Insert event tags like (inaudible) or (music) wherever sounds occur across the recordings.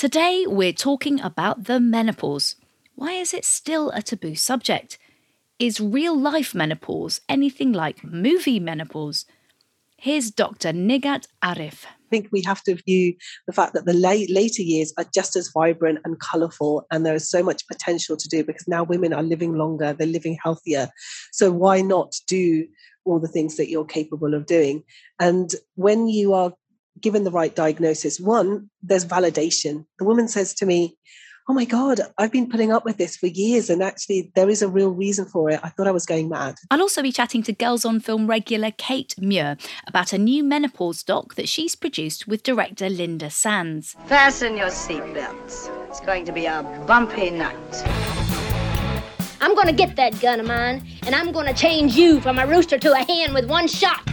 Today, we're talking about the menopause. Why is it still a taboo subject? Is real life menopause anything like movie menopause? Here's Dr. Nighat Arif. I think we have to view the fact that the late, later years are just as vibrant and colourful, and there is so much potential to do because now women are living longer, they're living healthier. So, why not do all the things that you're capable of doing? And when you are given the right diagnosis, one, there's validation. The woman says to me, oh my God, I've been putting up with this for years. And actually, there is a real reason for it. I thought I was going mad. I'll also be chatting to Girls on Film regular Kate Muir about a new menopause doc that she's produced with director Linda Sands. Fasten your seatbelts. It's going to be a bumpy night. I'm gonna get that gun of mine, and I'm gonna change you from a rooster to a hen with one shot.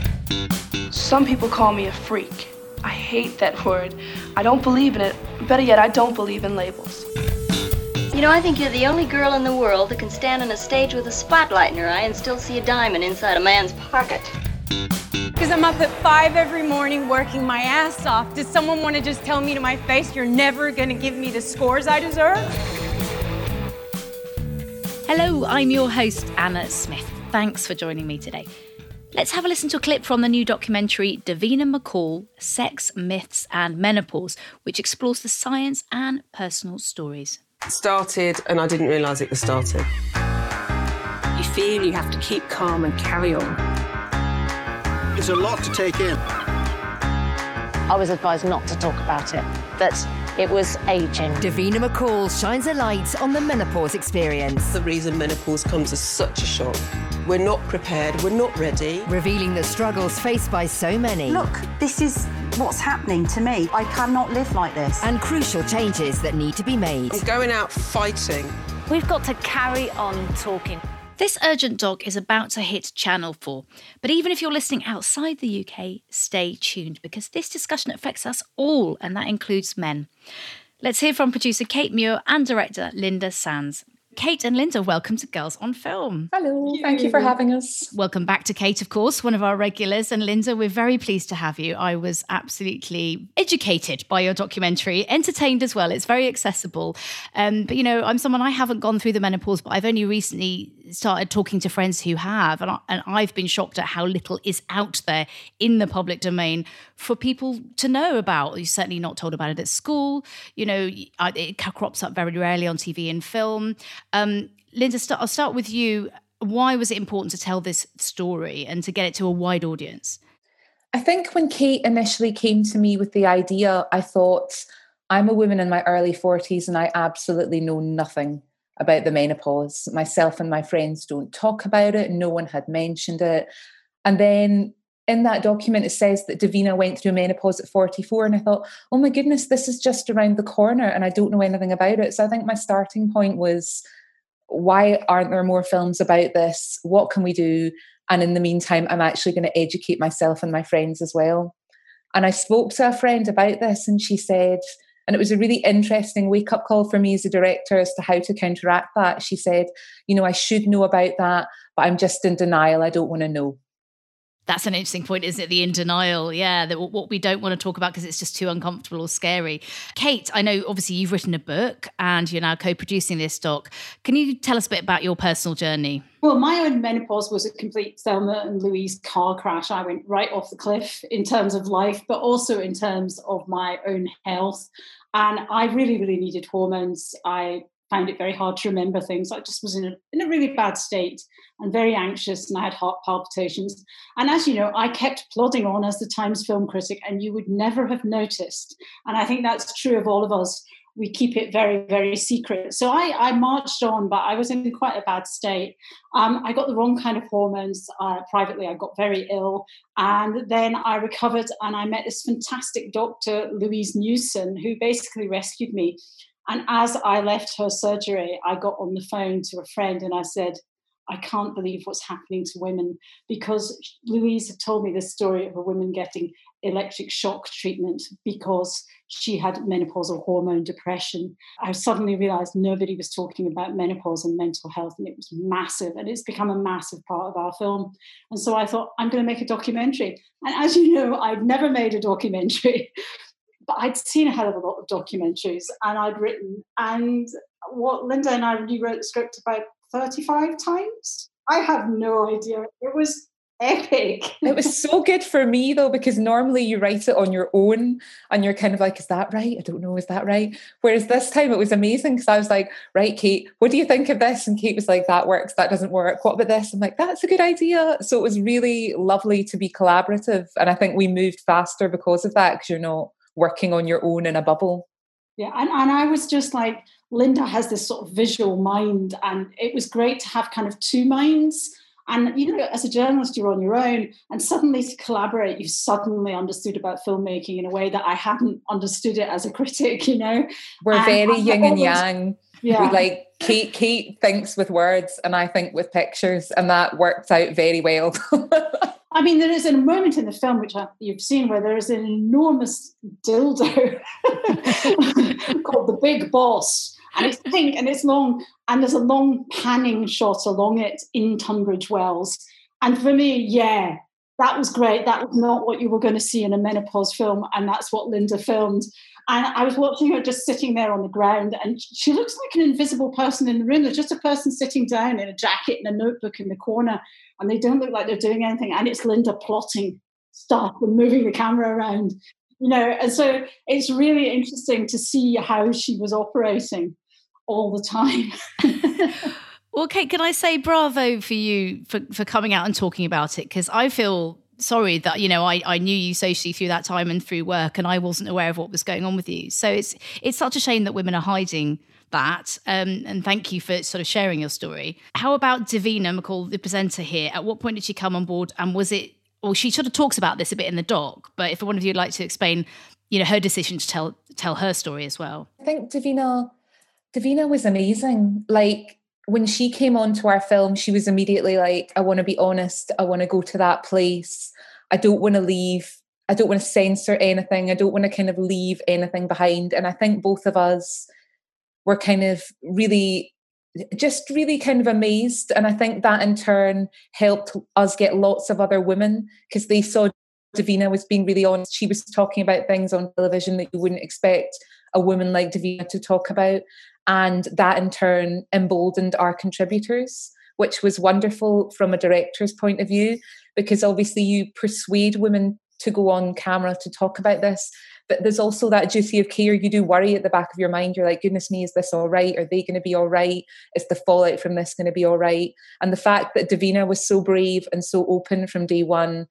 Some people call me a freak. I hate that word. I don't believe in it. Better yet, I don't believe in labels. You know, I think you're the only girl in the world that can stand on a stage with a spotlight in her eye and still see a diamond inside a man's pocket. Because I'm up at five every morning working my ass off. Does someone want to just tell me to my face you're never going to give me the scores I deserve? Hello, I'm your host, Anna Smith. Thanks for joining me today. Let's have a listen to a clip from the new documentary Davina McCall Sex, Myths and Menopause, which explores the science and personal stories started and I didn't realise it was started. You feel you have to keep calm and carry on. It's a lot to take in. I was advised not to talk about it, that it was aging. Davina McCall shines a light on the menopause experience. The reason menopause comes as such a shock. We're not prepared, we're not ready. Revealing the struggles faced by so many. Look, this is what's happening to me. I cannot live like this. And crucial changes that need to be made. I'm going out fighting. We've got to carry on talking. This urgent dog is about to hit Channel 4. But even if you're listening outside the UK, stay tuned because this discussion affects us all, and that includes men. Let's hear from producer Kate Muir and director Linda Sands. Kate and Linda, welcome to Girls on Film. Hello, thank you. thank you for having us. Welcome back to Kate, of course, one of our regulars. And Linda, we're very pleased to have you. I was absolutely educated by your documentary, entertained as well. It's very accessible. Um, but, you know, I'm someone I haven't gone through the menopause, but I've only recently started talking to friends who have. And, I, and I've been shocked at how little is out there in the public domain for people to know about. You're certainly not told about it at school. You know, it crops up very rarely on TV and film. Um, Linda, I'll start with you. Why was it important to tell this story and to get it to a wide audience? I think when Kate initially came to me with the idea, I thought, I'm a woman in my early 40s and I absolutely know nothing about the menopause. Myself and my friends don't talk about it, no one had mentioned it. And then in that document, it says that Davina went through menopause at 44. And I thought, oh my goodness, this is just around the corner and I don't know anything about it. So I think my starting point was why aren't there more films about this? What can we do? And in the meantime, I'm actually going to educate myself and my friends as well. And I spoke to a friend about this, and she said, and it was a really interesting wake up call for me as a director as to how to counteract that. She said, You know, I should know about that, but I'm just in denial. I don't want to know. That's an interesting point, isn't it? The in denial, yeah, that what we don't want to talk about because it's just too uncomfortable or scary. Kate, I know obviously you've written a book and you're now co-producing this doc. Can you tell us a bit about your personal journey? Well, my own menopause was a complete Thelma and Louise car crash. I went right off the cliff in terms of life, but also in terms of my own health. And I really, really needed hormones. I found it very hard to remember things. I just was in a, in a really bad state and very anxious, and I had heart palpitations. And as you know, I kept plodding on as the Times film critic, and you would never have noticed. And I think that's true of all of us. We keep it very, very secret. So I, I marched on, but I was in quite a bad state. Um, I got the wrong kind of hormones uh, privately. I got very ill. And then I recovered and I met this fantastic doctor, Louise Newson, who basically rescued me and as I left her surgery, I got on the phone to a friend and I said, I can't believe what's happening to women because Louise had told me this story of a woman getting electric shock treatment because she had menopausal hormone depression. I suddenly realized nobody was talking about menopause and mental health, and it was massive, and it's become a massive part of our film. And so I thought, I'm going to make a documentary. And as you know, I've never made a documentary. (laughs) but I'd seen a hell of a lot of documentaries and I'd written. And what Linda and I rewrote the script about 35 times. I have no idea. It was epic. it was so (laughs) good for me though, because normally you write it on your own and you're kind of like, is that right? I don't know, is that right? Whereas this time it was amazing because I was like, right, Kate, what do you think of this? And Kate was like, that works, that doesn't work. What about this? I'm like, that's a good idea. So it was really lovely to be collaborative. And I think we moved faster because of that, because you're not working on your own in a bubble. Yeah, and, and I was just like, Linda has this sort of visual mind, and it was great to have kind of two minds and you know, as a journalist, you're on your own, and suddenly to collaborate, you suddenly understood about filmmaking in a way that I hadn't understood it as a (laughs) critic. You know, we're and very yin and yang. Yeah. We like Kate. Kate thinks with words, and I think with pictures, and that worked out very well. (laughs) I mean, there is a moment in the film which I, you've seen where there is an enormous dildo (laughs) called the Big Boss, and it's pink and it's long, and there's a long panning shot along it in Tunbridge Wells. And for me, yeah, that was great. That was not what you were going to see in a menopause film, and that's what Linda filmed. And I was watching her just sitting there on the ground, and she looks like an invisible person in the room. There's just a person sitting down in a jacket and a notebook in the corner, and they don't look like they're doing anything. And it's Linda plotting stuff and moving the camera around, you know. And so it's really interesting to see how she was operating all the time. (laughs) well, Kate, can I say bravo for you for, for coming out and talking about it? Because I feel sorry that you know I, I knew you socially through that time and through work and I wasn't aware of what was going on with you so it's it's such a shame that women are hiding that um, and thank you for sort of sharing your story how about Davina McCall the presenter here at what point did she come on board and was it well she sort of talks about this a bit in the doc but if one of you would like to explain you know her decision to tell tell her story as well I think Davina Davina was amazing. Like when she came onto our film, she was immediately like, I want to be honest. I want to go to that place. I don't want to leave. I don't want to censor anything. I don't want to kind of leave anything behind. And I think both of us were kind of really, just really kind of amazed. And I think that in turn helped us get lots of other women because they saw Davina was being really honest. She was talking about things on television that you wouldn't expect a woman like Davina to talk about. And that in turn emboldened our contributors, which was wonderful from a director's point of view, because obviously you persuade women to go on camera to talk about this. But there's also that duty of care. You do worry at the back of your mind. You're like, goodness me, is this all right? Are they going to be all right? Is the fallout from this going to be all right? And the fact that Davina was so brave and so open from day one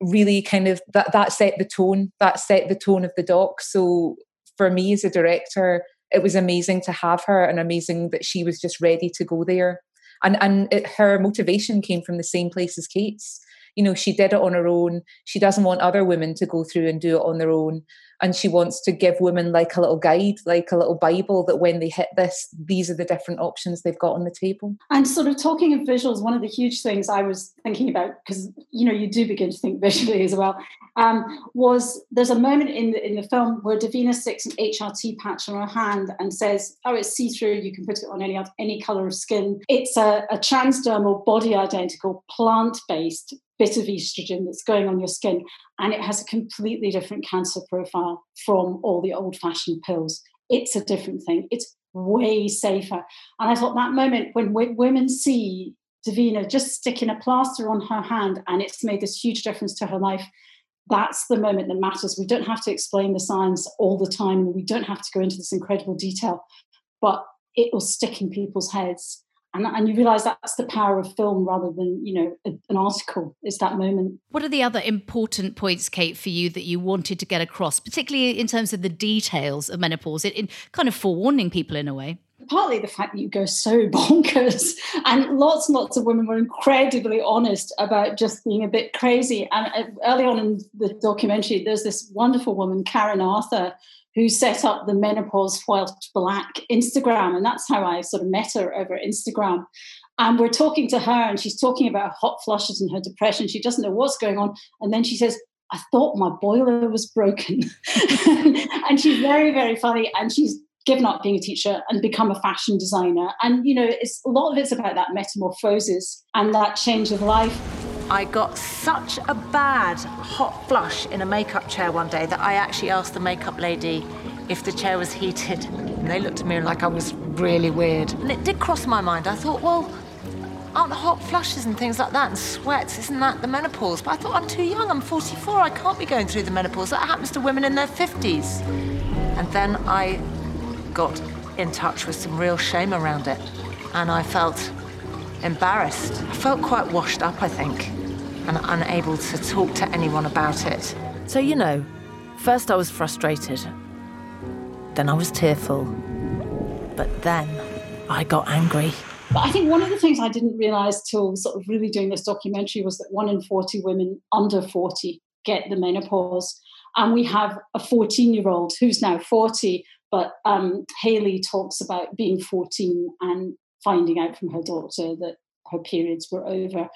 really kind of that that set the tone. That set the tone of the doc. So for me as a director, it was amazing to have her and amazing that she was just ready to go there. And and it, her motivation came from the same place as Kate's. You know, she did it on her own. She doesn't want other women to go through and do it on their own. And she wants to give women like a little guide like a little bible that when they hit this these are the different options they've got on the table. And sort of talking of visuals one of the huge things i was thinking about because you know you do begin to think (laughs) visually as well um, was there's a moment in the in the film where davina sticks an hrt patch on her hand and says oh it's see-through. You can put it on any any color of skin. It's a, a transdermal body identical plant-based bit of estrogen that's going on your skin and it has a completely different cancer profile from all the old fashioned pills. It's a different thing. It's way safer. And I thought that moment when women see Davina just sticking a plaster on her hand and it's made this huge difference to her life, that's the moment that matters. We don't have to explain the science all the time. We don't have to go into this incredible detail, but it will stick in people's heads and, and you realize that's the power of film rather than you know a, an article is that moment. What are the other important points kate for you that you wanted to get across particularly in terms of the details of menopause? In, in kind of forewarning people in a way. Partly the fact that you go so (laughs) bonkers and lots and lots of women were incredibly honest about just being a bit crazy. And uh, early on in the documentary there's this wonderful woman karen arthur who set up the Menopause Whilst Black Instagram. And that's how I sort of met her over Instagram. And we're talking to her, and she's talking about hot flushes and her depression. She doesn't know what's going on. And then she says, I thought my boiler was broken. (laughs) and she's very, very funny. And she's given up being a teacher and become a fashion designer. And, you know, it's a lot of it's about that metamorphosis and that change of life. I got such a bad hot flush in a makeup chair one day that I actually asked the makeup lady if the chair was heated. And they looked at me like I was really weird. And it did cross my mind. I thought, well, aren't hot flushes and things like that and sweats, isn't that the menopause? But I thought, I'm too young, I'm 44, I can't be going through the menopause. That happens to women in their 50s. And then I got in touch with some real shame around it. And I felt embarrassed. I felt quite washed up, I think, and unable to talk to anyone about it. So, you know, first I was frustrated, then I was tearful, but then I got angry. But I think one of the things I didn't realize till sort of really doing this documentary was that one in 40 women under 40 get the menopause. And we have a 14 year old who's now 40, but um, Haley talks about being 14 and finding out from her doctor that her periods were over.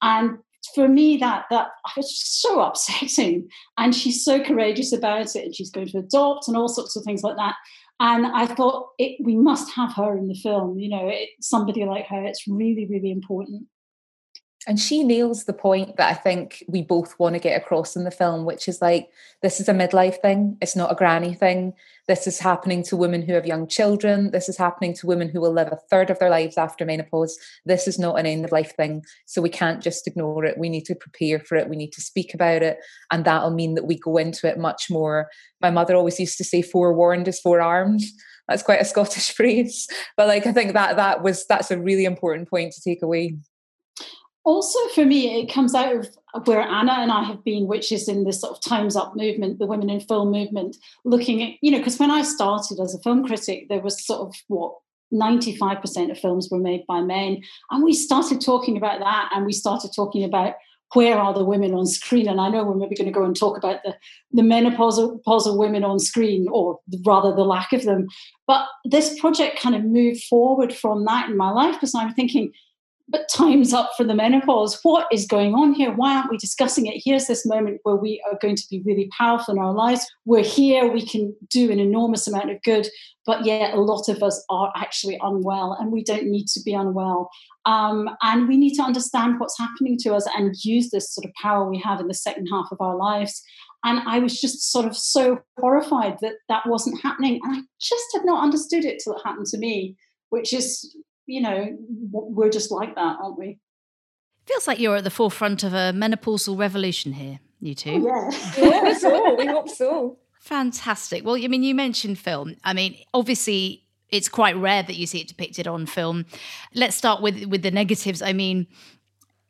And for me, that that was so (laughs) upsetting. And she's so courageous about it, and she's going to adopt and all sorts of things like that. And I thought it, we must have her in the film. You know, it, somebody like her. It's really, really important. And she nails the point that I think we both want to get across in the film, which is like, this is a midlife thing. It's not a granny thing. This is happening to women who have young children. This is happening to women who will live a third of their lives after menopause. This is not an end of life thing. So we can't just ignore it. We need to prepare for it. We need to speak about it. And that'll mean that we go into it much more. My mother always used to say, forewarned is forearmed that's quite a Scottish (laughs) phrase. But like I think that that was that's a really important point to take away also for me it comes out of where anna and i have been which is in this sort of times up movement the women in film movement looking at you know because when i started as a film critic there was sort of what 95% of films were made by men. And we started talking about that and we started talking about where are the women on screen? And i know we're maybe going to go and talk about the, the menopausal women on screen or rather the lack of them. But this project kind of moved forward from that in my life because i'm thinking but time's up for the menopause. What is going on here? Why aren't we discussing it? Here's this moment where we are going to be really powerful in our lives. We're here, we can do an enormous amount of good, but yet a lot of us are actually unwell, and we don't need to be unwell. Um, and we need to understand what's happening to us and use this sort of power we have in the second half of our lives. And I was just sort of so horrified that that wasn't happening. And I just had not understood it till it happened to me, which is you know, we're just like that, aren't we? Feels like you're at the forefront of a menopausal revolution here, you two. Oh, yeah. (laughs) (laughs) we hope so. We hope so. Fantastic. Well, I mean, you mentioned film. I mean, obviously, it's quite rare that you see it depicted on film. Let's start with with the negatives. I mean,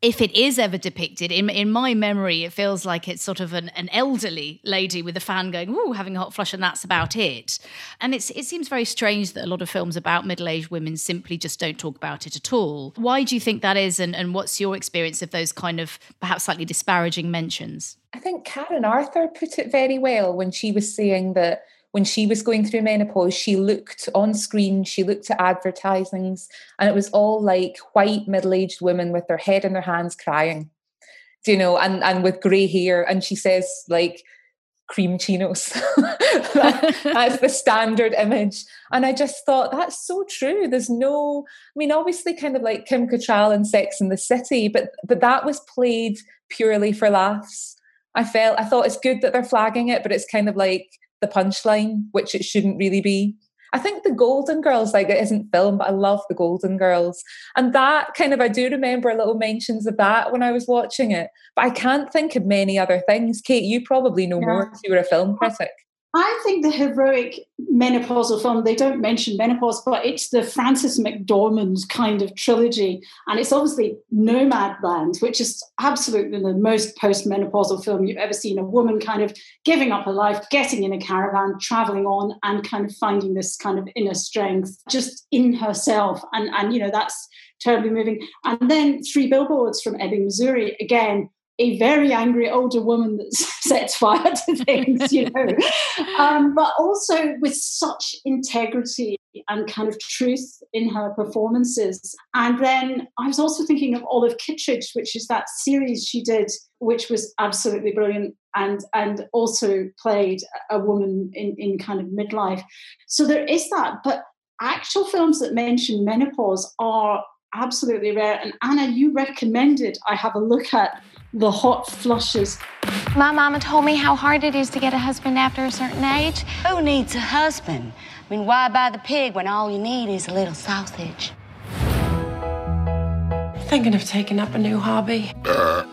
if it is ever depicted, in, in my memory, it feels like it's sort of an, an elderly lady with a fan going, ooh, having a hot flush, and that's about it. And it's, it seems very strange that a lot of films about middle aged women simply just don't talk about it at all. Why do you think that is? And, and what's your experience of those kind of perhaps slightly disparaging mentions? I think Karen Arthur put it very well when she was saying that when she was going through menopause, she looked on screen, she looked at advertisings, and it was all like white middle aged women with their head in their hands crying, you know, and, and with grey hair. And she says, like, cream chinos. (laughs) that's the standard image. And I just thought that's so true. There's no, I mean, obviously kind of like Kim Cattrall and Sex and the City, but but that was played purely for laughs. I felt I thought it's good that they're flagging it, but it's kind of like the punchline, which it shouldn't really be. I think the Golden Girls, like it isn't film, but I love the Golden Girls. And that kind of, I do remember little mentions of that when I was watching it, but I can't think of many other things. Kate, you probably know yeah. more because you were a film critic. I think the heroic menopausal film, they don't mention menopause, but it's the Frances McDormand kind of trilogy. And it's obviously Nomadland, which is absolutely the most post-menopausal film you've ever seen. A woman kind of giving up her life, getting in a caravan, traveling on, and kind of finding this kind of inner strength just in herself. And, and you know, that's terribly moving. And then Three Billboards from Ebbing, Missouri, again, a very angry older woman that (laughs) sets fire to things, you know, um, but also with such integrity and kind of truth in her performances. And then I was also thinking of Olive Kitteridge, which is that series she did, which was absolutely brilliant and and also played a woman in, in kind of midlife. So there is that, but actual films that mention menopause are absolutely rare. And Anna, you recommended I have a look at the hot flushes. My mama told me how hard it is to get a husband after a certain age. Who needs a husband? I mean, why buy the pig when all you need is a little sausage? Thinking of taking up a new hobby. Uh.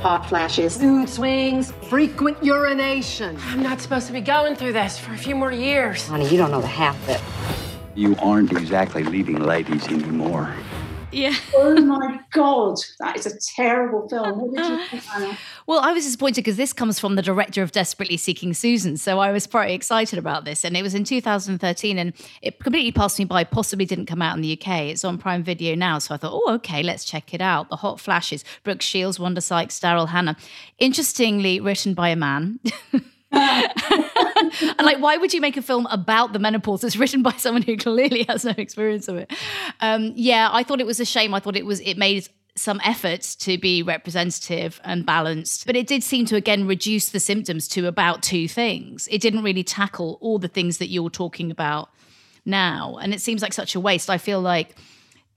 Hot flashes, mood swings, frequent urination. I'm not supposed to be going through this for a few more years. Honey, you don't know the half of it. You aren't exactly leading ladies anymore. Yeah. oh my God, that is a terrible film. What did you (laughs) think, Well, I was disappointed because this comes from the director of Desperately Seeking Susan. So I was pretty excited about this. And it was in 2013 and it completely passed me by, possibly didn't come out in the UK. It's on Prime Video now. So I thought, oh, okay, let's check it out. The Hot Flashes, Brooke Shields, Wanda Sykes, Daryl Hannah. Interestingly, written by a man. (laughs) and like, why would you make a film about the menopause that's written by someone who clearly has no experience of it? Um, yeah, I thought it was a shame. I thought it was it made some efforts to be representative and balanced, but it did seem to again reduce the symptoms to about two things. It didn't really tackle all the things that you're talking about now, and it seems like such a waste. I feel like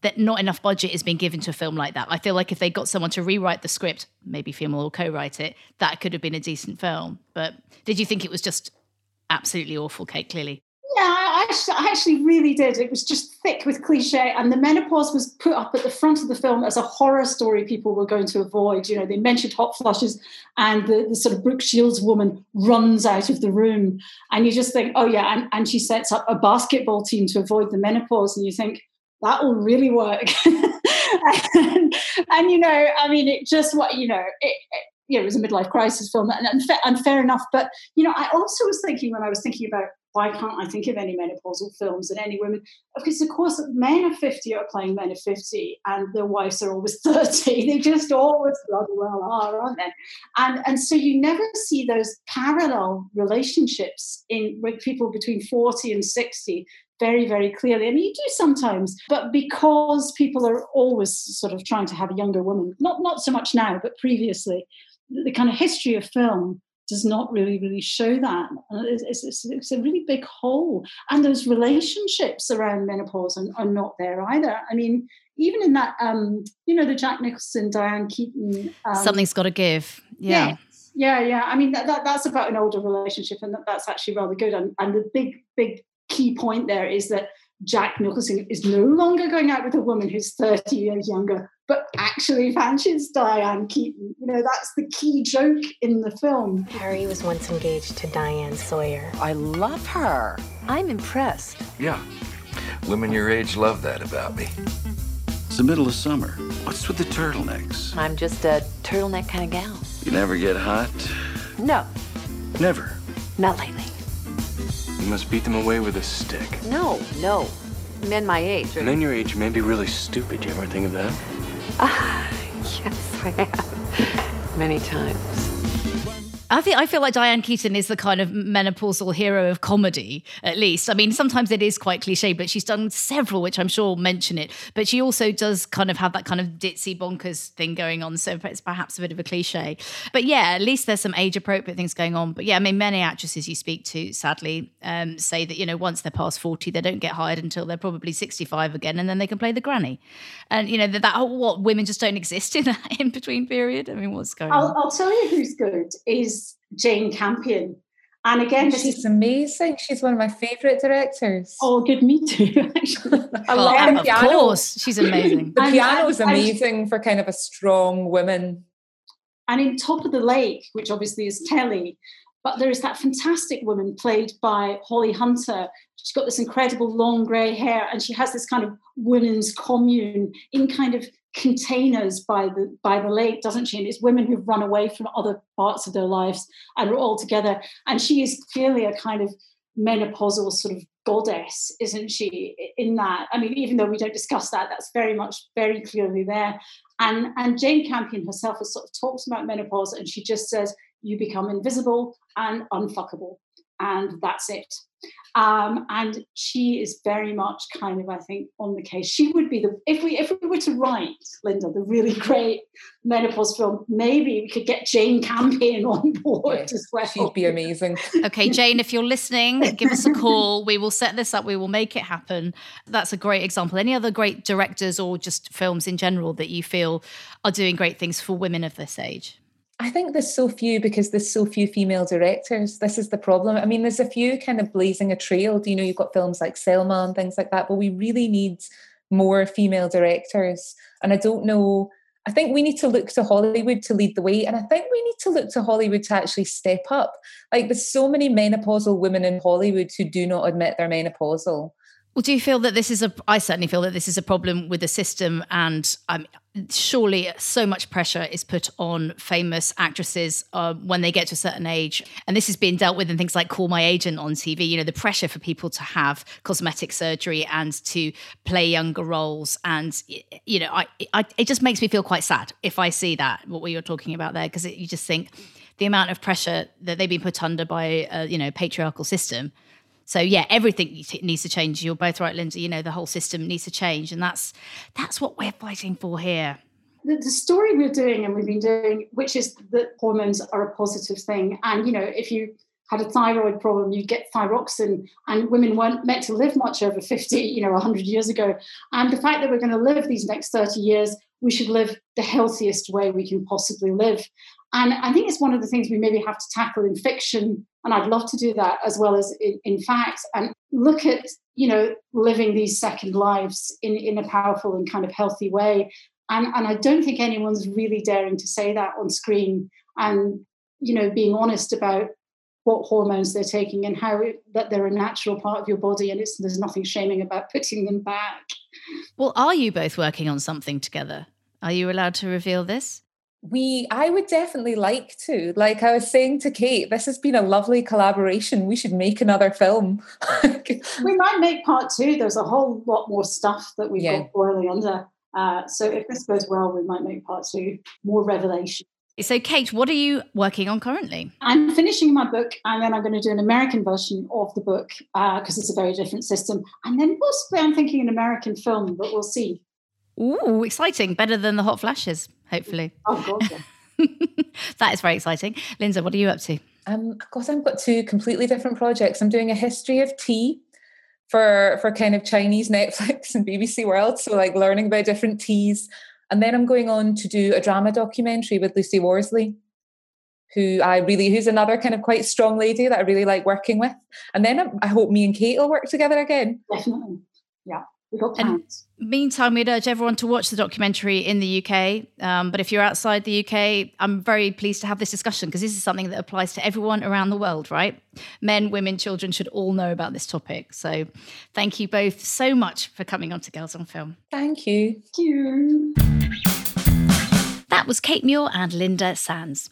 that not enough budget is being given to a film like that. I feel like if they got someone to rewrite the script, maybe female or co-write it, that could have been a decent film. But did you think it was just absolutely awful, Kate? Clearly. Yeah, I actually, really did. It was just thick with cliche, and the menopause was put up at the front of the film as a horror story people were going to avoid. You know, they mentioned hot flushes, and the, the sort of Brooke Shields woman runs out of the room, and you just think, oh yeah, and, and she sets up a basketball team to avoid the menopause, and you think that will really work. (laughs) and, and, you know, I mean, it just what you know, it, it you know, it was a midlife crisis film, and, and, fa- and fair enough. But you know, I also was thinking when I was thinking about why can't I think of any menopausal films and any women? Because of course, men of fifty are playing men of fifty, and their wives are always (laughs) thirty. They just always bloody well are, aren't they? And and so you never see those parallel relationships in with people between forty and sixty very, very clearly. I mean, you do sometimes, but because people are always sort of trying to have a younger woman, not not so much now, but previously, the kind of history of film does not really, really show that. It's, it's, it's a really big hole. And those relationships around menopause are, are not there either. I mean, even in that, um, you know, the Jack Nicholson, Diane Keaton. Um, Something's got to give. Yeah. yeah. Yeah, yeah. I mean, that, that, that's about an older relationship, and that, that's actually rather good. And, and the big, big key point there is that Jack Nicholson is no longer going out with a woman who's 30 years younger, but actually fancies Diane Keaton. You know, that's the key joke in the film. Harry was once engaged to Diane Sawyer. I love her. I'm impressed. Yeah. Women your age love that about me. It's the middle of summer. What's with the turtlenecks? I'm just a turtleneck kind of gal. You never get hot? No. Never? Not lately. You must beat them away with a stick. No, no. Men my age. Or... Men your age may be really stupid. You ever think of that? Ah, (laughs) yes, I have. Many times. I think I feel like Diane Keaton is the kind of menopausal hero of comedy, at least. I mean, sometimes it is quite cliche, but she's done several, which I'm sure will mention it. But she also does kind of have that kind of ditzy bonkers thing going on. So it's perhaps a bit of a cliche. But yeah, at least there's some age appropriate things going on. But yeah, I mean, many actresses you speak to, sadly, um, say that, you know, once they're past 40, they don't get hired until they're probably 65 again, and then they can play the granny. And, you know, that, that what women just don't exist (laughs) in that in between period. I mean, what's going I'll, on? I'll tell you who's good is Jane Campion. And again, she's is, amazing. She's one of my favorite directors. Oh, good, me too. (laughs) I love oh, the piano. Course, she's amazing. the piano is amazing for kind of a strong woman. And in Top of the Lake, which obviously is Kelly, but there is that fantastic woman played by Holly Hunter. She's got this incredible long grey hair, and she has this kind of women's commune in kind of containers by the by the lake, doesn't she? And it's women who've run away from other parts of their lives and are all together. And she is clearly a kind of menopausal sort of goddess, isn't she? In that, I mean, even though we don't discuss that, that's very much very clearly there. And and Jane Campion herself has sort of talked about menopause, and she just says you become invisible and unfuckable. And that's it. Um, and she is very much kind of, I think, on the case. She would be the if we if we were to write Linda the really great menopause film, maybe we could get Jane Campion on board yes, as well. She'd be amazing. okay, Jane, if you're listening, give us a call. We will set this up. We will make it happen. That's a great example. Any other great directors or just films in general that you feel are doing great things for women of this age? I think there's so few because there's so few female directors. This is the problem. I mean, there's a few kind of blazing a trail. Do You know, you've got films like Selma and things like that, but we really need more female directors. And I don't know. I think we need to look to Hollywood to lead the way. And I think we need to look to Hollywood to actually step up. Like, there's so many menopausal women in Hollywood who do not admit they're menopausal. Well, do you feel that this is a? I certainly feel that this is a problem with the system, and um, surely so much pressure is put on famous actresses uh, when they get to a certain age, and this is being dealt with in things like Call My Agent on TV. You know, the pressure for people to have cosmetic surgery and to play younger roles, and you know, I, I it just makes me feel quite sad if I see that what we were talking about there, because you just think the amount of pressure that they've been put under by a, you know patriarchal system so yeah, everything needs to change. You're both right, Lindsay. You know, the whole system needs to change, and that's that's what we're fighting for here. The, the story we're doing and we've been doing, which is that hormones are a positive thing, and you know, if you had a thyroid problem, you'd get thyroxine, and women weren't meant to live much over 50, you know, 100 years ago. And the fact that we're going to live these next 30 years, we should live the healthiest way we can possibly live. And I think it's one of the things we maybe have to tackle in fiction and I'd love to do that as well as in, in fact, and look at you know living these second lives in in a powerful and kind of healthy way. And and I don't think anyone's really daring to say that on screen, and you know being honest about what hormones they're taking and how it, that they're a natural part of your body, and it's there's nothing shaming about putting them back. Well, are you both working on something together? Are you allowed to reveal this? We i would definitely like to like i was saying to kate this has been a lovely collaboration. We should make another film. (laughs) We might make part two. There's a whole lot more stuff that we've yeah. got boiling under. Uh, so if this goes well we might make part two. More revelation. So kate what are you working on currently? I'm finishing my book and then i'm going to do an american version of the book because uh, it's a very different system. And then possibly i'm thinking an american film but we'll see Ooh, exciting. Better than the hot flashes, hopefully. (laughs) Oh, God. (laughs) that is very exciting. Linda, what are you up to? Um, of course, I've got two completely different projects. I'm doing a history of tea for for kind of Chinese (laughs) Netflix and BBC World, so like learning about different teas. And then I'm going on to do a drama documentary with Lucy Worsley, who I really, who's another kind of quite strong lady that I really like working with. And then I hope me and Kate will work together again. Definitely, yeah. And meantime, we'd urge everyone to watch the documentary in the UK. Um, but if you're outside the UK, I'm very pleased to have this discussion because this is something that applies to everyone around the world, right? Men, women, children should all know about this topic. So thank you both so much for coming on to Girls on Film. Thank you. Thank you. That was Kate Muir and Linda Sands.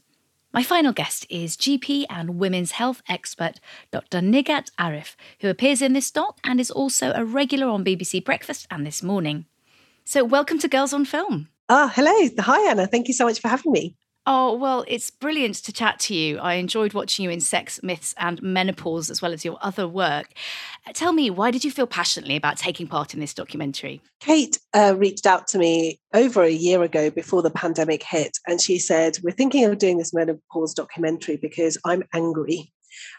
My final guest is GP and women's health expert Dr. Nighat Arif, who appears in this doc and is also a regular on BBC Breakfast and This Morning. So, welcome to Girls on Film. Ah, hello. Hi, Anna. Thank you so much for having me. Oh, well, it's brilliant to chat to you. I enjoyed watching you in Sex, Myths, and Menopause, as well as your other work. Uh, tell me, why did you feel passionately about taking part in this documentary? Kate uh, reached out to me over a year ago before the pandemic hit, and she said, We're thinking of doing this menopause documentary because I'm angry.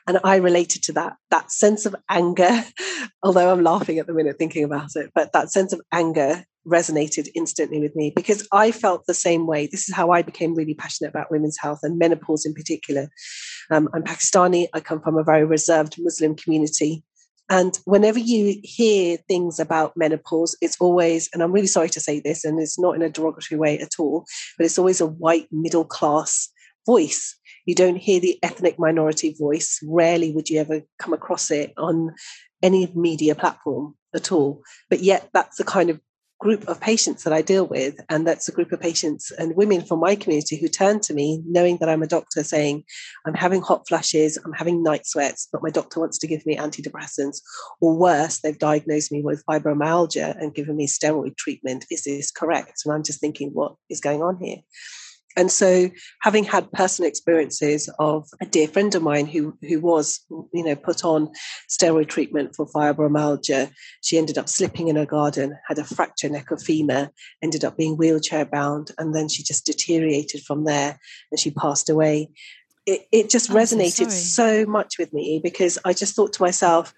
And I related to that, that sense of anger, (laughs) although I'm laughing at the minute thinking about it, but that sense of anger resonated instantly with me because I felt the same way. This is how I became really passionate about women's health and menopause in particular. Um, I'm Pakistani, I come from a very reserved Muslim community. And whenever you hear things about menopause, it's always, and I'm really sorry to say this, and it's not in a derogatory way at all, but it's always a white middle class voice. You don't hear the ethnic minority voice. Rarely would you ever come across it on any media platform at all. But yet, that's the kind of group of patients that I deal with. And that's a group of patients and women from my community who turn to me, knowing that I'm a doctor, saying, I'm having hot flashes, I'm having night sweats, but my doctor wants to give me antidepressants. Or worse, they've diagnosed me with fibromyalgia and given me steroid treatment. Is this correct? And I'm just thinking, what is going on here? And so, having had personal experiences of a dear friend of mine who who was, you know, put on steroid treatment for fibromyalgia, she ended up slipping in her garden, had a fractured neck of femur, ended up being wheelchair bound, and then she just deteriorated from there, and she passed away. It, it just Oh, resonated so so much with me because I just thought to myself,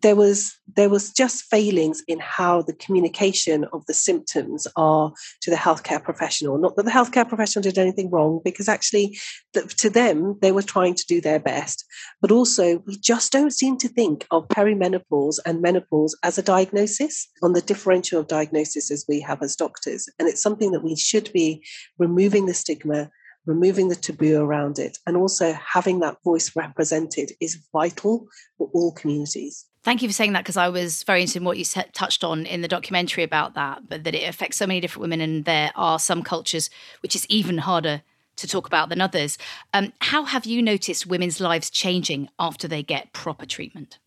there was there was just failings in how the communication of the symptoms are to the healthcare professional. Not that the healthcare professional did anything wrong because actually th- to them they were trying to do their best. But also we just don't seem to think of perimenopause and menopause as a diagnosis on the differential of diagnosis as we have as doctors. And it's something that we should be removing the stigma removing the taboo around it. And also having that voice represented is vital for all communities Thank you for saying that because I was very interested in what you said, touched on in the documentary about that, but that it affects so many different women, and there are some cultures which is even harder to talk about than others. Um, how have you noticed women's lives changing after they get proper treatment?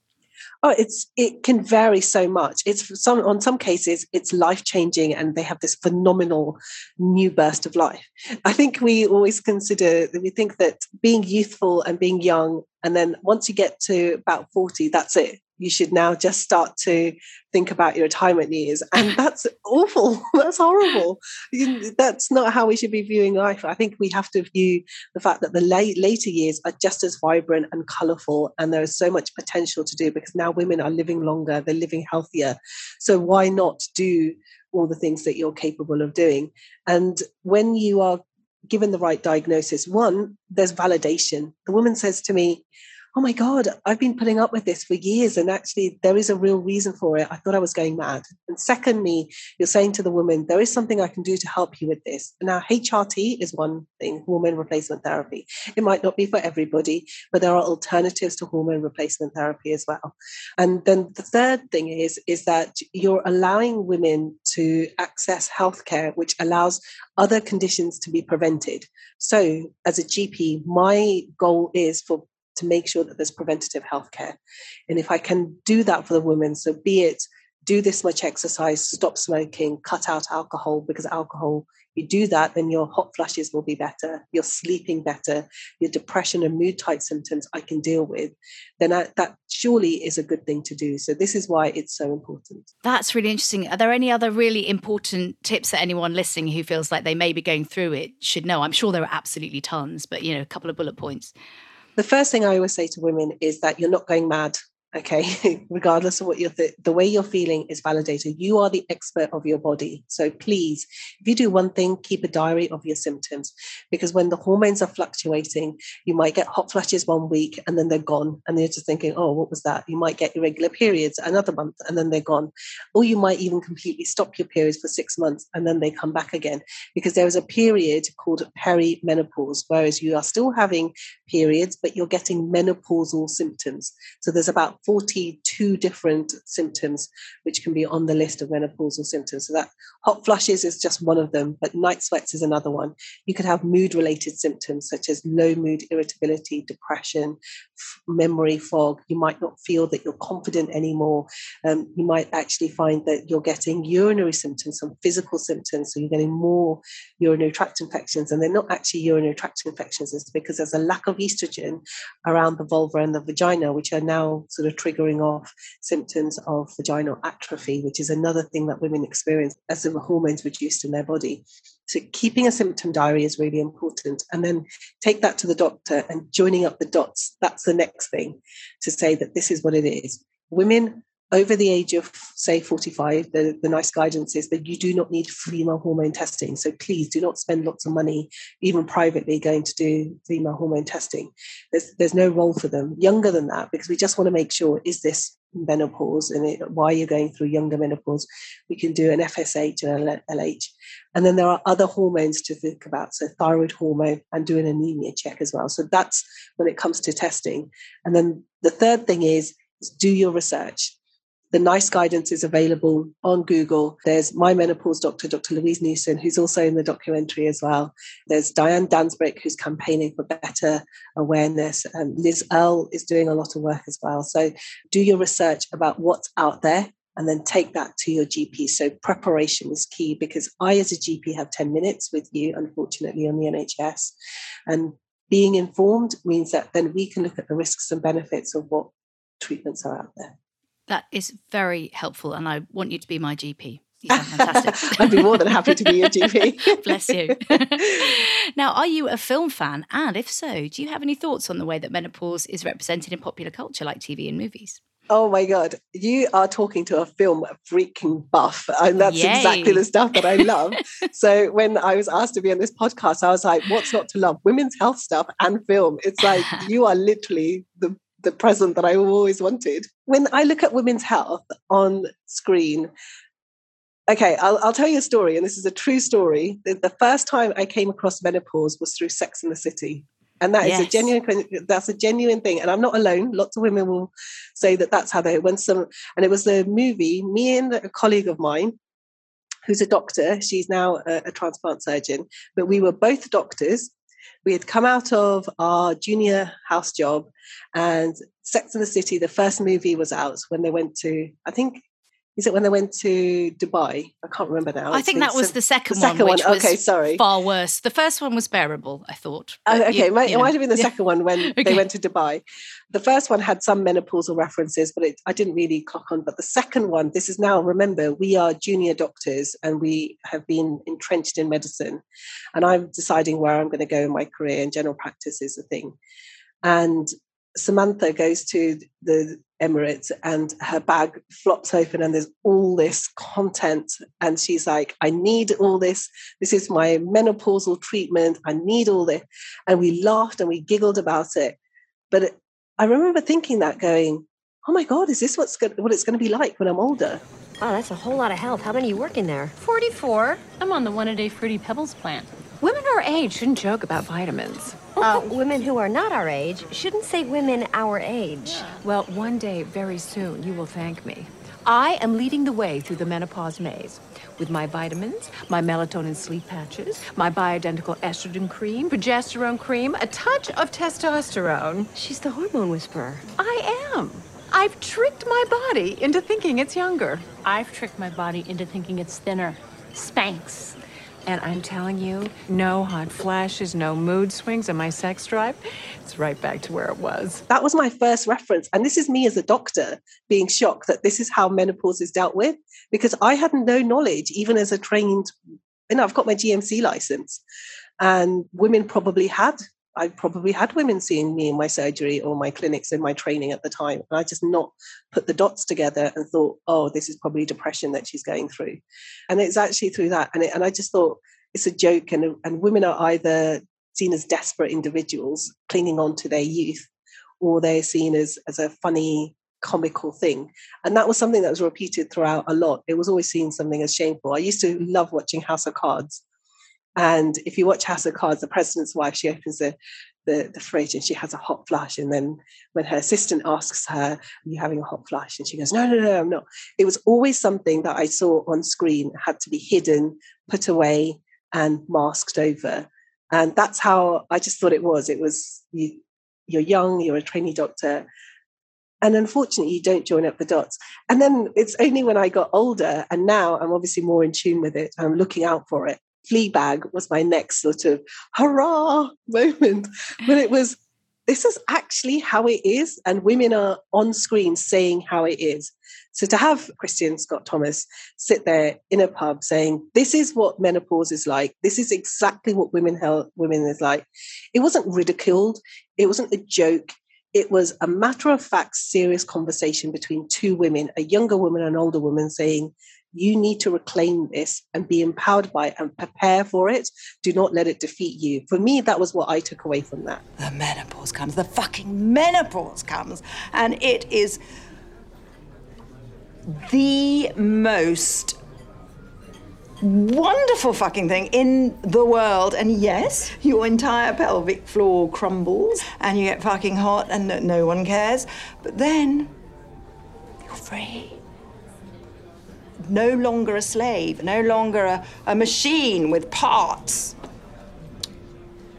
Oh, it's it can vary so much. It's some on some cases it's life changing, and they have this phenomenal new burst of life. I think we always consider we think that being youthful and being young, and then once you get to about forty, that's it. You should now just start to think about your retirement years, and (laughs) that's awful. (laughs) that's horrible. That's not how we should be viewing life. I think we have to view the fact that the late, later years are just as vibrant and colourful, and there is so much potential to do because now women are living longer, they're living healthier. So why not do all the things that you're capable of doing? And when you are given the right diagnosis, one, there's validation. The woman says to me, Oh my God, I've been putting up with this for years, and actually, there is a real reason for it. I thought I was going mad. And secondly, you're saying to the woman, There is something I can do to help you with this. Now, HRT is one thing, hormone replacement therapy. It might not be for everybody, but there are alternatives to hormone replacement therapy as well. And then the third thing is, is that you're allowing women to access healthcare, which allows other conditions to be prevented. So, as a GP, my goal is for to make sure that there's preventative healthcare. And if I can do that for the women, so be it do this much exercise, stop smoking, cut out alcohol, because alcohol, you do that, then your hot flushes will be better, you're sleeping better, your depression and mood type symptoms I can deal with, then I, that surely is a good thing to do. So this is why it's so important. That's really interesting. Are there any other really important tips that anyone listening who feels like they may be going through it should know? I'm sure there are absolutely tons, but you know, a couple of bullet points. The first thing I always say to women is that you're not going mad. Okay, (laughs) regardless of what you're th- the way you're feeling is validated. You are the expert of your body. So please, if you do one thing, keep a diary of your symptoms because when the hormones are fluctuating, you might get hot flashes one week and then they're gone, and you're just thinking, "Oh, what was that?" You might get irregular periods another month and then they're gone, or you might even completely stop your periods for six months and then they come back again because there is a period called perimenopause, whereas you are still having periods, but you're getting menopausal symptoms. So there's about 42 different symptoms which can be on the list of menopausal symptoms. So that hot flushes is just one of them, but night sweats is another one. You could have mood related symptoms such as low mood, irritability, depression, memory fog. You might not feel that you're confident anymore. Um, you might actually find that you're getting urinary symptoms, some physical symptoms. So you're getting more urinary tract infections, and they're not actually urinary tract infections. It's because there's a lack of estrogen around the vulva and the vagina, which are now sort of triggering off symptoms of vaginal atrophy, which is another thing that women experience as the hormones reduced in their body. So keeping a symptom diary is really important. And then take that to the doctor and joining up the dots. That's the next thing to say that this is what it is. Women over the age of say 45 the, the NICE guidance is that you do not need female hormone testing. So please do not spend lots of money even privately going to do female hormone testing. There's, there's no role for them. Younger than that because we just want to make sure is this menopause and it, why you're going through younger menopause? We can do an fsh and an lh and then there are other hormones to think about so thyroid hormone and do an anemia check as well. So that's when it comes to testing. And then the third thing is, is do your research the NICE guidance is available on Google. There's my menopause doctor, Dr. Louise Newson, who's also in the documentary as well. There's Diane Danzebrink, who's campaigning for better awareness. And Liz Earle is doing a lot of work as well. So do your research about what's out there and then take that to your GP. So preparation is key because I, as a GP, have 10 minutes with you, unfortunately, on the NHS. And being informed means that then we can look at the risks and benefits of what treatments are out there. That is very helpful. And I want you to be my GP. You sound fantastic. (laughs) I'd be more than happy to be your GP. (laughs) Bless you. (laughs) now, are you a film fan? And if so, do you have any thoughts on the way that menopause is represented in popular culture like TV and movies? Oh my God, you are talking to a film freaking buff. And that's Yay. exactly the stuff that I love. so when I was asked to be on this podcast, I was like, what's not to love? Women's health stuff and film. It's like you are literally the the present that I always wanted. When I look at women's health on screen, okay, I'll, I'll tell you a story, and this is a true story. The, the first time I came across menopause was through Sex and the City. And that is Yes. a genuine, that's a genuine thing. And I'm not alone. Lots of women will say that that's how they, when some, and it was the movie, me and a colleague of mine, who's a doctor, she's now a, a transplant surgeon, but we were both doctors. We had come out of our junior house job and Sex in the City, the first movie was out when they went to, I think, is it when they went to Dubai? I can't remember now. I It's think that was the second, the second one, which one. was Okay, sorry. far worse. The first one was bearable, I thought. Oh, but okay, you- it might, you it might have been the Yeah. second one when (laughs) Okay. they went to Dubai. The first one had some menopausal references, but it, I didn't really clock on. But the second one, this is now, remember, we are junior doctors and we have been entrenched in medicine. And I'm deciding where I'm going to go in my career, and general practice is the thing. And Samantha goes to the Emirates and her bag flops open and there's all this content. And she's like, I need all this. This is my menopausal treatment. I need all this. And we laughed and we giggled about it. But I remember thinking that going, oh my God, is this what's go- what it's going to be like when I'm older? Wow, that's a whole lot of help. How many you working there? 44. I'm on the one a day Fruity Pebbles plant. Women our age shouldn't joke about vitamins. Uh, women who are not our age shouldn't say women our age. Well, one day, very soon, you will thank me. I am leading the way through the menopause maze with my vitamins, my melatonin sleep patches, my bioidentical estrogen cream, progesterone cream, a touch of testosterone. She's the hormone whisperer. I am. I've tricked my body into thinking it's younger. I've tricked my body into thinking it's thinner. Spanx. And I'm telling you, no hot flashes, no mood swings, and my sex drive, it's right back to where it was. That was my first reference. And this is me as a doctor being shocked that this is how menopause is dealt with because I had no knowledge, even as a trained, you know, I've got my GMC license and women probably had. I probably had women seeing me in my surgery or my clinics in my training at the time. And I just not put the dots together and thought, oh, this is probably depression that she's going through. And it's actually through that. And, it, and I just thought it's a joke. And, and women are either seen as desperate individuals clinging on to their youth or they're seen as, as a funny comical thing and that was something that was repeated throughout a lot it was always seen something as shameful i used to love watching house of cards and if you watch house of cards the president's wife she opens the the, the fridge and she has a hot flash. And then when her assistant asks her are you having a hot flash? and she goes no no no i'm not. It was always something that i saw on screen had to be hidden put away and masked over. And that's how i just thought it was. It was you you're young you're a trainee doctor and unfortunately you don't join up the dots. And then it's only when i got older and now i'm obviously more in tune with it i'm looking out for it fleabag was my next sort of hurrah moment. But it was this is actually how it is and women are on screen saying how it is. So to have Kristin Scott Thomas sit there in a pub saying this is what menopause is like. This is exactly what women health women is like. It wasn't ridiculed. It wasn't a joke. It was a matter of fact, serious conversation between two women, a younger woman and an older woman, saying, You need to reclaim this and be empowered by it and prepare for it. Do not let it defeat you. For me, that was what I took away from that. The menopause comes, the fucking menopause comes, and it is the most wonderful fucking thing in the world. And yes, your entire pelvic floor crumbles and you get fucking hot and no, no one cares. But then you're free. No longer a slave, no longer a, a machine with parts.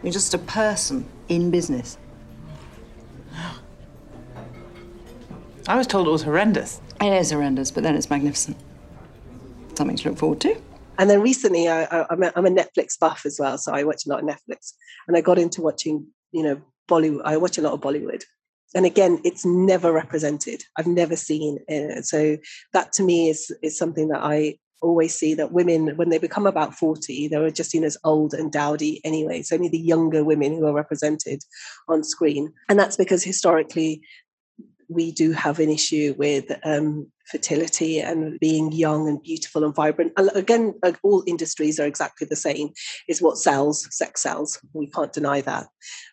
You're just a person in business. (gasps) I was told it was horrendous. It is horrendous, but then it's magnificent. Something to look forward to. And then recently, I, I, I'm, a, I'm a Netflix buff as well, so I watch a lot of Netflix, and I got into watching, you know, Bollywood. I watch a lot of Bollywood, and again, it's never represented. I've never seen it. So that to me is is something that I always see that women, when they become about 40, they're just seen as old and dowdy anyway. It's only the younger women who are represented on screen. And that's because historically we do have an issue with um, fertility and being young and beautiful and vibrant. And again, all industries are exactly the same. Is what sells, sex sells. We can't deny that.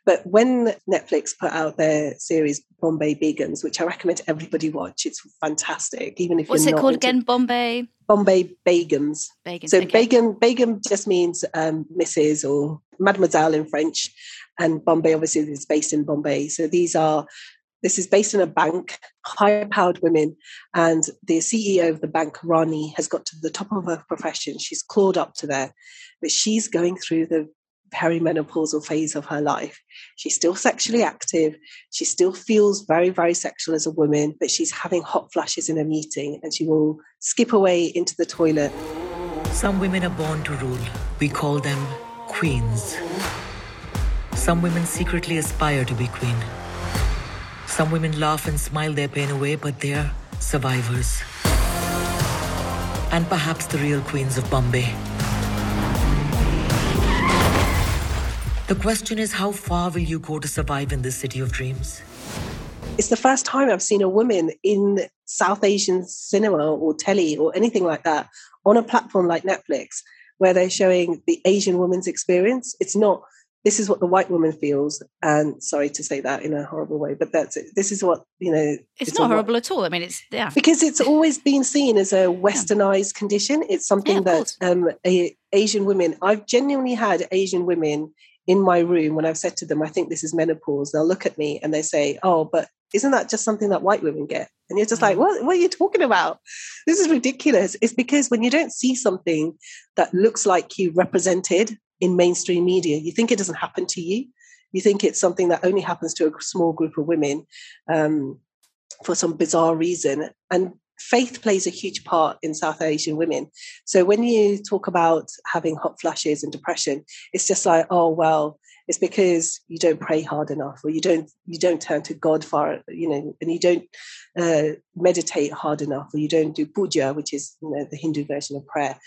But when Netflix put out their series Bombay Begums, which I recommend everybody watch, it's fantastic. Even if what's it called again? Bombay. Bombay Begums. Begums, So okay. Begum, Begum just means um, Mrs. or Mademoiselle in French, and Bombay obviously is based in Bombay. So these are this is based in a bank, high-powered women, and the CEO of the bank, Rani, has got to the top of her profession. She's clawed up to there, but she's going through the perimenopausal phase of her life. She's still sexually active. She still feels very, very sexual as a woman, but she's having hot flashes in a meeting and she will skip away into the toilet. Some women are born to rule. We call them queens. Some women secretly aspire to be queen. Some women laugh and smile their pain away, but they're survivors. And perhaps the real queens of Bombay. The question is how far will you go to survive in this city of dreams? It's the first time I've seen a woman in South Asian cinema or telly or anything like that on a platform like Netflix where they're showing the Asian woman's experience. It's not this is what the white woman feels and sorry to say that in a horrible way but that's it. This is what you know It's, a not horrible at all. I mean, it's yeah. because it's always been seen as a westernized condition. It's something that um, a, asian women i've genuinely had asian women in my room when i've said to them i think this is menopause. They'll look at me and they say oh but isn't that just something that white women get? And you're just like what, what are you talking about? This is ridiculous. It's because when you don't see something that looks like you represented in mainstream media you think it doesn't happen to you you think it's something that only happens to a small group of women um, for some bizarre reason. And faith plays a huge part in South Asian women. So when you talk about having hot flashes and depression, it's just like, oh well, it's because you don't pray hard enough, or you don't you don't turn to God for you know, and you don't uh, meditate hard enough, or you don't do puja, which is you know the Hindu version of prayer.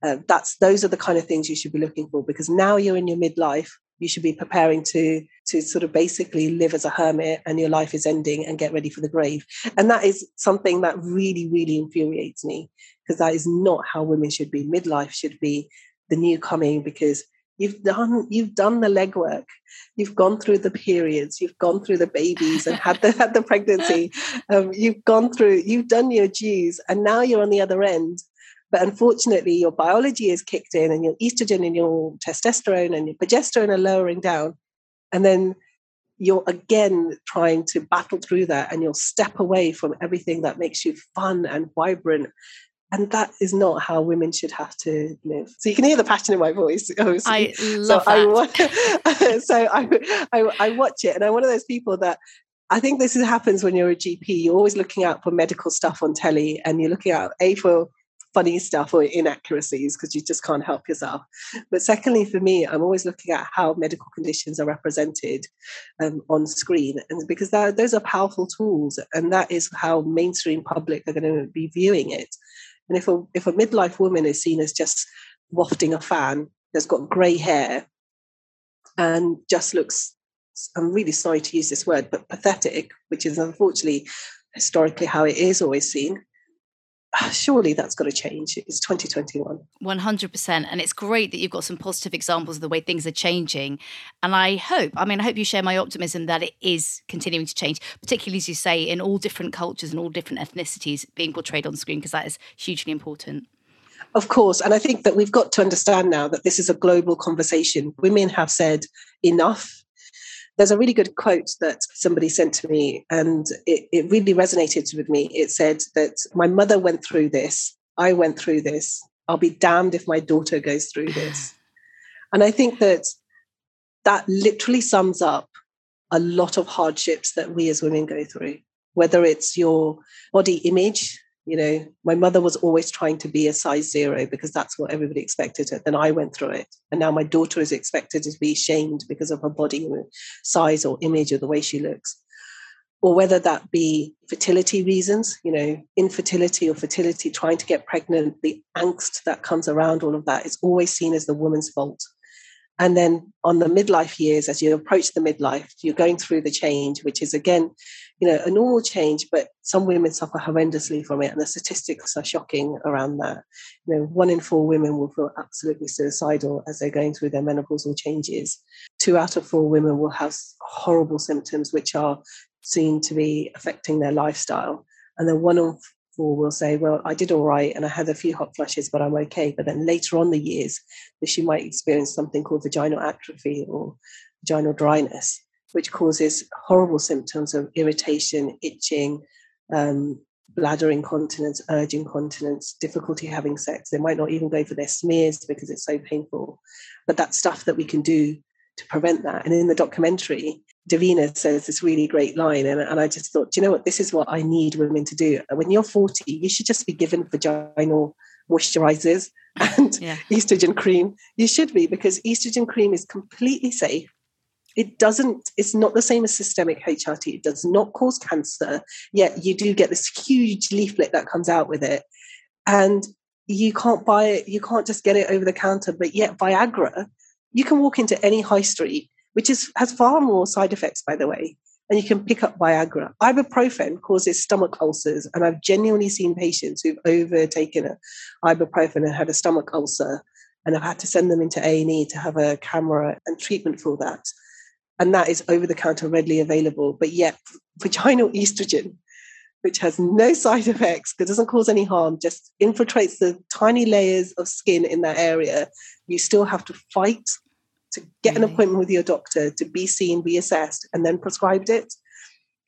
Uh, that's those are the kind of things you should be looking for because now you're in your midlife you should be preparing to to sort of basically live as a hermit and your life is ending and get ready for the grave and that is something that really really infuriates me because that is not how women should be midlife should be the new coming because you've done you've done the legwork you've gone through the periods you've gone through the babies and had the had the pregnancy (laughs) um, you've gone through you've done your dues and now you're on the other end but unfortunately, your biology is kicked in, and your estrogen and your testosterone and your progesterone are lowering down. And then you're again trying to battle through that, and you'll step away from everything that makes you fun and vibrant. And that is not how women should have to live. So you can hear the passion in my voice. (laughs) I so love I, that. wa- (laughs) so I, I, I watch it, and I'm one of those people that I think this is, happens when you're a GP. You're always looking out for medical stuff on telly, and you're looking out a for funny stuff or inaccuracies because you just can't help yourself. But secondly, for me, I'm always looking at how medical conditions are represented um, on screen, and because that, those are powerful tools, and that is how mainstream public are going to be viewing it. And if a if a midlife woman is seen as just wafting a fan, that's got grey hair, and just looks, I'm really sorry to use this word, but pathetic, which is unfortunately historically how it is always seen (sighs) surely that's got to change. It's 2021. 100%. And it's great that you've got some positive examples of the way things are changing. And I hope, I mean, I hope you share my optimism that it is continuing to change, particularly as you say, in all different cultures and all different ethnicities being portrayed on screen, because that is hugely important. Of course. And I think that we've got to understand now that this is a global conversation. Women have said enough. There's a really good quote that somebody sent to me, and it, it really resonated with me. It said that my mother went through this, I went through this. I'll be damned if my daughter goes through (sighs) this. And I think that that literally sums up a lot of hardships that we as women go through, whether it's your body image, You know, my mother was always trying to be a size zero because that's what everybody expected her. Then I went through it. And now my daughter is expected to be shamed because of her body size or image or the way she looks. Or whether that be fertility reasons, you know, infertility or fertility, trying to get pregnant, the angst that comes around all of that is always seen as the woman's fault. And then on the midlife years, as you approach the midlife, you're going through the change, which is again, you know, a normal change, but some women suffer horrendously from it. And the statistics are shocking around that. You know, one in four women will feel absolutely suicidal as they're going through their menopausal changes. Two out of four women will have horrible symptoms, which are seen to be affecting their lifestyle. And then one in four will say, Well, I did all right and I had a few hot flushes, but I'm okay. But then later on the years, she might experience something called vaginal atrophy or vaginal dryness, which causes horrible symptoms of irritation, itching, um, bladder incontinence, urge incontinence, difficulty having sex. They might not even go for their smears because it's so painful. But that's stuff that we can do to prevent that. And in the documentary, Davina says this really great line, and, and I just thought, you know what, this is what I need women to do. When you're 40, you should just be given vaginal moisturizers (laughs) and yeah. estrogen cream. You should be, because estrogen cream is completely safe. It doesn't, it's not the same as systemic HRT. It does not cause cancer, yet you do get this huge leaflet that comes out with it. And you can't buy it, you can't just get it over the counter, but yet Viagra, you can walk into any high street which is has far more side effects, by the way. And you can pick up Viagra. Ibuprofen causes stomach ulcers, and I've genuinely seen patients who've overtaken ibuprofen and had a stomach ulcer, and I've had to send them into A and E to have a camera and treatment for that. And that is over the counter, readily available. But yet, vaginal estrogen, which has no side effects, because doesn't cause any harm, just infiltrates the tiny layers of skin in that area. You still have to fight to get an mm-hmm. appointment with your doctor, to be seen, be assessed, and then prescribed it.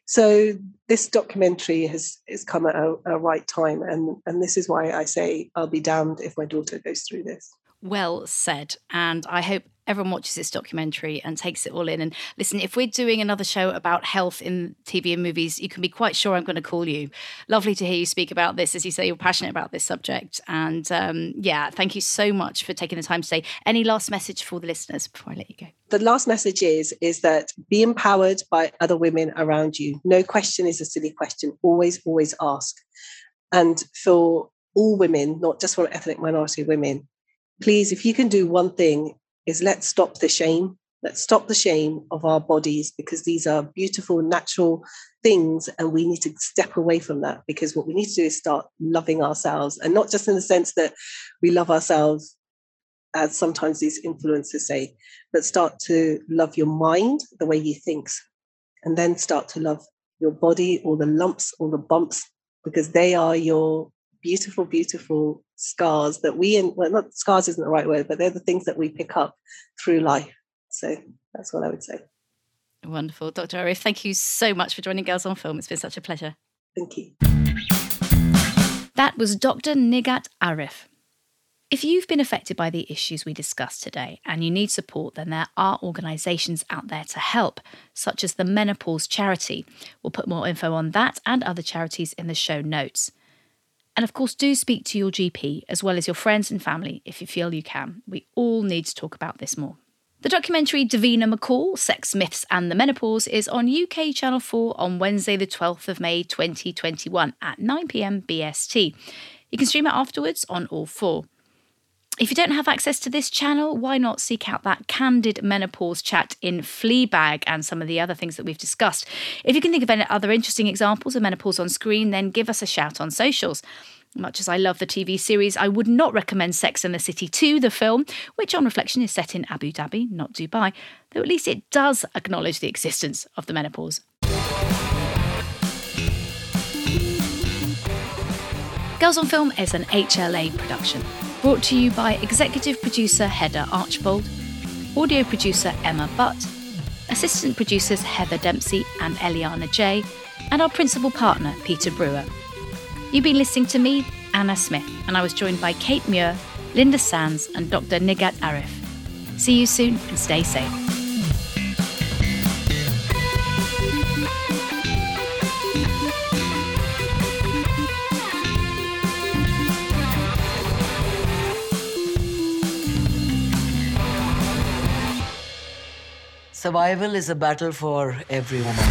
So this documentary has, has come at a, a right time, and, and this is why I say I'll be damned if my daughter goes through this. Well said. And I hope everyone watches this documentary and takes it all in. And listen, if we're doing another show about health in TV and movies, you can be quite sure I'm going to call you. Lovely to hear you speak about this. As you say, you're passionate about this subject. And um, yeah, thank you so much for taking the time to say. Any last message for the listeners before I let you go? The last message is is that be empowered by other women around you. No question is a silly question. Always, always ask. And for all women, not just for ethnic minority women, please, if you can do one thing, is let's stop the shame. Let's stop the shame of our bodies because these are beautiful, natural things. And we need to step away from that because what we need to do is start loving ourselves. And not just in the sense that we love ourselves, as sometimes these influencers say, but start to love your mind the way you think. And then start to love your body, all the lumps, all the bumps, because they are your beautiful, beautiful scars that we, in, well, not scars isn't the right word, but they're the things that we pick up through life. So that's what I would say. Wonderful. Dr. Arif, thank you so much for joining Girls on Film. It's been such a pleasure. Thank you. That was Dr. Nighat Arif. If you've been affected by the issues we discussed today and you need support, then there are organisations out there to help, such as the Menopause Charity. We'll put more info on that and other charities in the show notes. And of course, do speak to your GP as well as your friends and family if you feel you can. We all need to talk about this more. The documentary Davina McCall, Sex Myths and the Menopause, is on UK Channel 4 on Wednesday, the 12th of May 2021 at 9pm BST. You can stream it afterwards on All 4. If you don't have access to this channel, why not seek out that candid menopause chat in Fleabag and some of the other things that we've discussed? If you can think of any other interesting examples of menopause on screen, then give us a shout on socials. Much as I love the TV series, I would not recommend Sex and the City 2, the film, which on reflection is set in Abu Dhabi, not Dubai, though at least it does acknowledge the existence of the menopause. Girls on Film is an HLA production. Brought to you by executive producer Heather Archbold, audio producer Emma Butt, assistant producers Heather Dempsey and Eliana J, and our principal partner Peter Brewer. You've been listening to me, Anna Smith, and I was joined by Kate Muir, Linda Sands, and Dr. Nighat Arif. See you soon and stay safe. Survival is a battle for every woman.